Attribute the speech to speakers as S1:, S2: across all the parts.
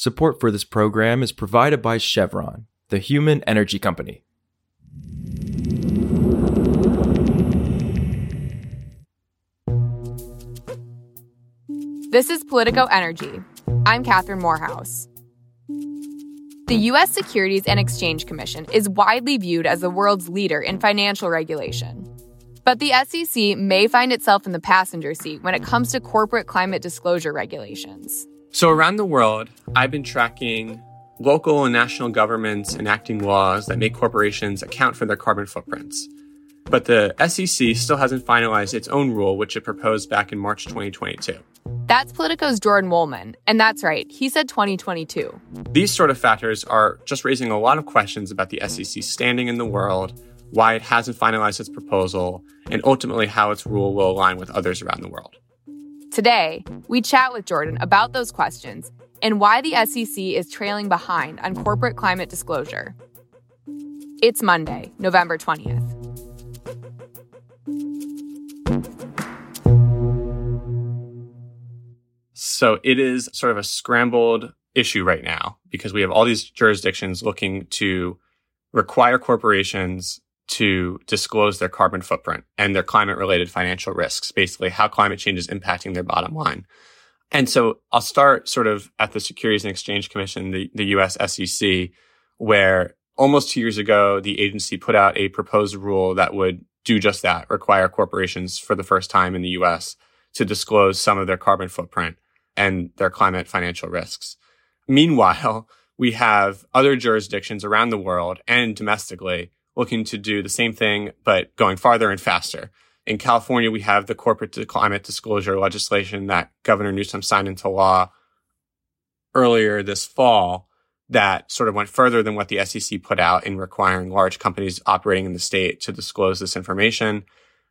S1: Support for this program is provided by Chevron, the human energy company.
S2: This is Politico Energy. I'm Catherine Morehouse. The U.S. Securities and Exchange Commission is widely viewed as the world's leader in financial regulation. But the SEC may find itself in the passenger seat when it comes to corporate climate disclosure regulations.
S3: So, around the world, I've been tracking local and national governments enacting laws that make corporations account for their carbon footprints. But the SEC still hasn't finalized its own rule, which it proposed back in March 2022.
S2: That's Politico's Jordan Wolman. And that's right, he said 2022.
S3: These sort of factors are just raising a lot of questions about the SEC's standing in the world, why it hasn't finalized its proposal, and ultimately how its rule will align with others around the world.
S2: Today, we chat with Jordan about those questions and why the SEC is trailing behind on corporate climate disclosure. It's Monday, November 20th.
S3: So it is sort of a scrambled issue right now because we have all these jurisdictions looking to require corporations to disclose their carbon footprint and their climate related financial risks, basically how climate change is impacting their bottom line. And so I'll start sort of at the Securities and Exchange Commission, the, the US SEC, where almost two years ago, the agency put out a proposed rule that would do just that, require corporations for the first time in the US to disclose some of their carbon footprint and their climate financial risks. Meanwhile, we have other jurisdictions around the world and domestically looking to do the same thing, but going farther and faster. In California, we have the corporate climate disclosure legislation that Governor Newsom signed into law earlier this fall that sort of went further than what the SEC put out in requiring large companies operating in the state to disclose this information.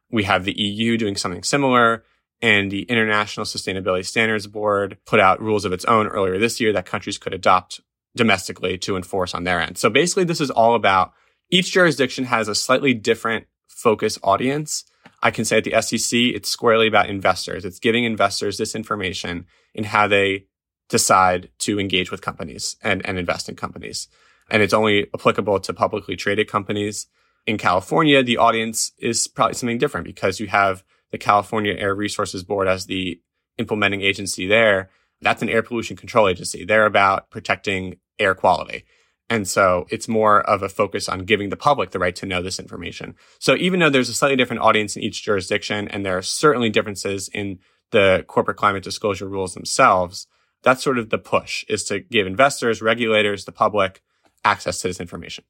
S3: We have the EU doing something similar and the International Sustainability Standards Board put out rules of its own earlier this year that countries could adopt domestically to enforce on their end. So basically, this is all about each jurisdiction has a slightly different focus audience. I can say at the SEC, it's squarely about investors. It's giving investors this information in how they decide to engage with companies and, and invest in companies. And it's only applicable to publicly traded companies. In California, the audience is probably something different because you have the California Air Resources Board as the implementing agency there. That's an air pollution control agency. They're about protecting air quality. And so it's more of a focus on giving the public the right to know this information. So even though there's a slightly different audience in each jurisdiction, and there are certainly differences in the corporate climate disclosure rules themselves, that's sort of the push is to give investors, regulators, the public access to this information.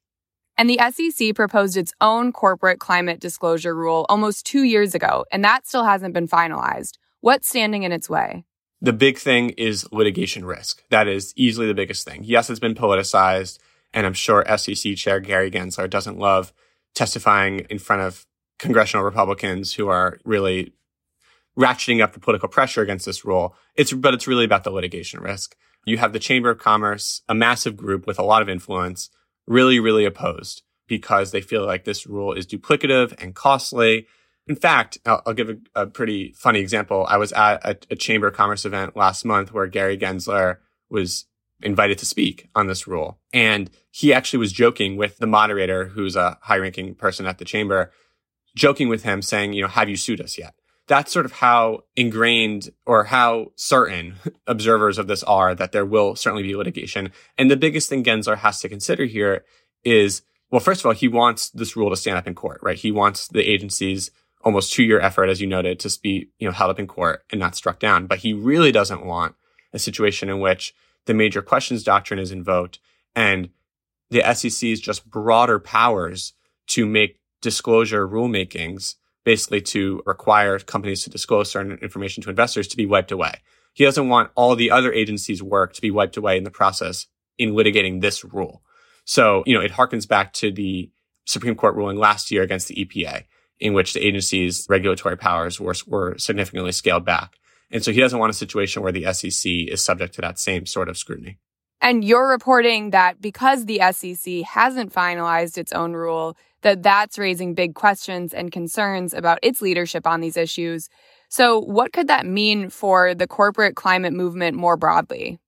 S2: And the SEC proposed its own corporate climate disclosure rule almost two years ago, and that still hasn't been finalized. What's standing in its way?
S3: The big thing is litigation risk. That is easily the biggest thing. Yes, it's been politicized, and I'm sure SEC Chair Gary Gensler doesn't love testifying in front of congressional Republicans who are really ratcheting up the political pressure against this rule. It's, but it's really about the litigation risk. You have the Chamber of Commerce, a massive group with a lot of influence really, really opposed because they feel like this rule is duplicative and costly. In fact, I'll, I'll give a, a, pretty funny example. I was at a, a, Chamber of Commerce event last month where Gary Gensler was invited to speak on this rule. And he actually was joking with the moderator, who's a high ranking person at the chamber, joking with him saying, you know, have you sued us yet? That's sort of how ingrained or how certain observers of this are that there will certainly be litigation. And the biggest thing Gensler has to consider here is, well, first of all, he wants this rule to stand up in court, right? He wants the agency's almost two year effort, as you noted, to be, you know, held up in court and not struck down. But he really doesn't want a situation in which the major questions doctrine is invoked and the SEC's just broader powers to make disclosure rulemakings basically to require companies to disclose certain information to investors to be wiped away. He doesn't want all the other agencies' work to be wiped away in the process in litigating this rule. So, you know, it harkens back to the Supreme Court ruling last year against the EPA, in which the agency's regulatory powers were, were significantly scaled back. And so he doesn't want a situation where the SEC is subject to that same sort of scrutiny.
S2: And you're reporting that because the SEC hasn't finalized its own rule, that that's raising big questions and concerns about its leadership on these issues. So, what could that mean for the corporate climate movement more broadly?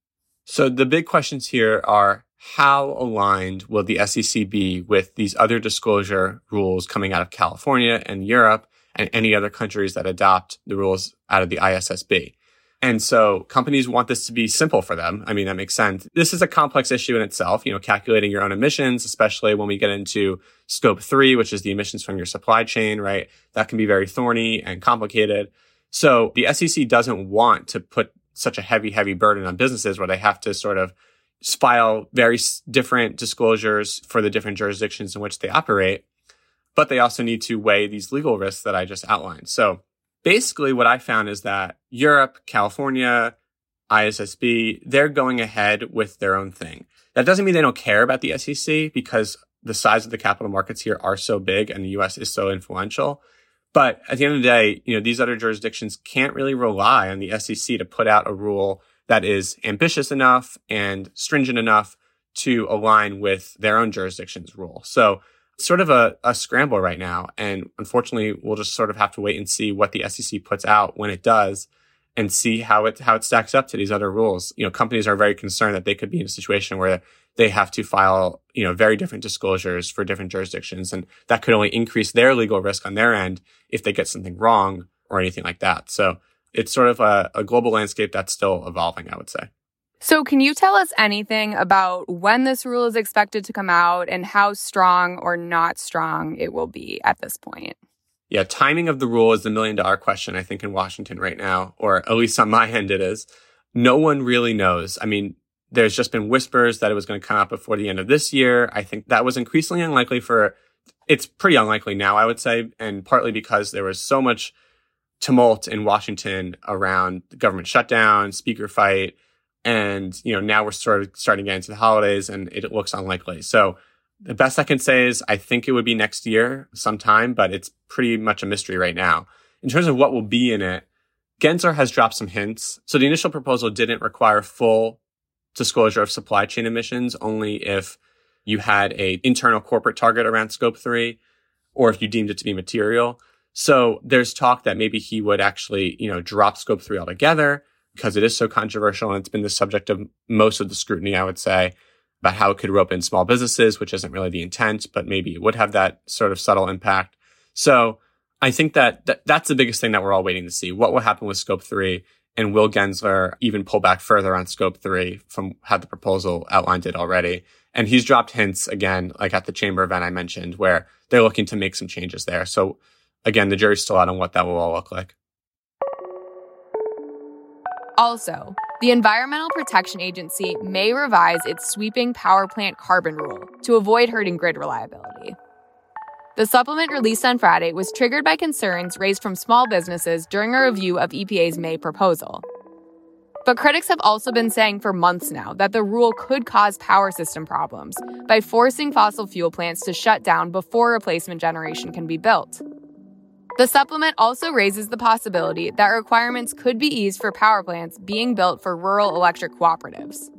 S3: So the big questions here are how aligned will the SEC be with these other disclosure rules coming out of California and Europe and any other countries that adopt the rules out of the ISSB? And so companies want this to be simple for them. I mean, that makes sense. This is a complex issue in itself, you know, calculating your own emissions, especially when we get into scope three, which is the emissions from your supply chain, right? That can be very thorny and complicated. So the SEC doesn't want to put such a heavy, heavy burden on businesses where they have to sort of file very different disclosures for the different jurisdictions in which they operate. But they also need to weigh these legal risks that I just outlined. So basically what I found is that Europe, California, ISSB, they're going ahead with their own thing. That doesn't mean they don't care about the SEC because the size of the capital markets here are so big and the US is so influential. But at the end of the day, you know, these other jurisdictions can't really rely on the SEC to put out a rule that is ambitious enough and stringent enough to align with their own jurisdiction's rule. So sort of a, a scramble right now. And unfortunately, we'll just sort of have to wait and see what the SEC puts out when it does and see how it, how it stacks up to these other rules. You know, companies are very concerned that they could be in a situation where they have to file, you know, very different disclosures for different jurisdictions. And that could only increase their legal risk on their end if they get something wrong or anything like that. So it's sort of a, a global landscape that's still evolving, I would say.
S2: So, can you tell us anything about when this rule is expected to come out and how strong or not strong it will be at this point?
S3: Yeah, timing of the rule is the million dollar question, I think, in Washington right now, or at least on my end, it is. No one really knows. I mean, there's just been whispers that it was going to come out before the end of this year. I think that was increasingly unlikely for, it's pretty unlikely now, I would say, and partly because there was so much tumult in Washington around the government shutdown, speaker fight, and, you know, now we're sort of starting to get into the holidays and it looks unlikely. So the best I can say is I think it would be next year sometime, but it's pretty much a mystery right now. In terms of what will be in it, Gensler has dropped some hints. So the initial proposal didn't require full disclosure of supply chain emissions only if you had a internal corporate target around scope three or if you deemed it to be material. So there's talk that maybe he would actually, you know, drop scope three altogether because it is so controversial and it's been the subject of most of the scrutiny, I would say, about how it could rope in small businesses, which isn't really the intent, but maybe it would have that sort of subtle impact. So I think that, that that's the biggest thing that we're all waiting to see. What will happen with scope three? And will Gensler even pull back further on scope three from how the proposal outlined it already? And he's dropped hints again, like at the chamber event I mentioned, where they're looking to make some changes there. So again, the jury's still out on what that will all look like.
S2: Also, the Environmental Protection Agency may revise its sweeping power plant carbon rule to avoid hurting grid reliability. The supplement released on Friday was triggered by concerns raised from small businesses during a review of EPA's May proposal. But critics have also been saying for months now that the rule could cause power system problems by forcing fossil fuel plants to shut down before replacement generation can be built. The supplement also raises the possibility that requirements could be eased for power plants being built for rural electric cooperatives.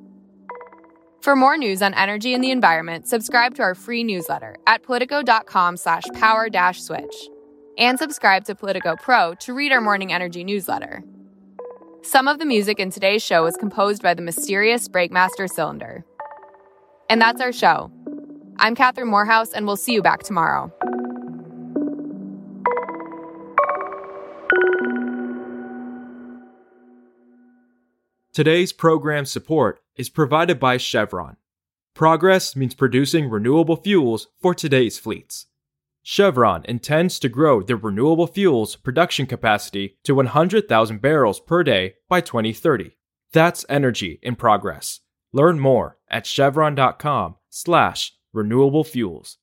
S2: For more news on energy and the environment, subscribe to our free newsletter at politico.com slash power dash switch. And subscribe to Politico Pro to read our morning energy newsletter. Some of the music in today's show was composed by the mysterious Breakmaster Cylinder. And that's our show. I'm Catherine Morehouse, and we'll see you back tomorrow.
S1: Today's program support is provided by Chevron. Progress means producing renewable fuels for today's fleets. Chevron intends to grow their renewable fuels production capacity to 100,000 barrels per day by 2030. That's energy in progress. Learn more at chevron.com/slash renewable fuels.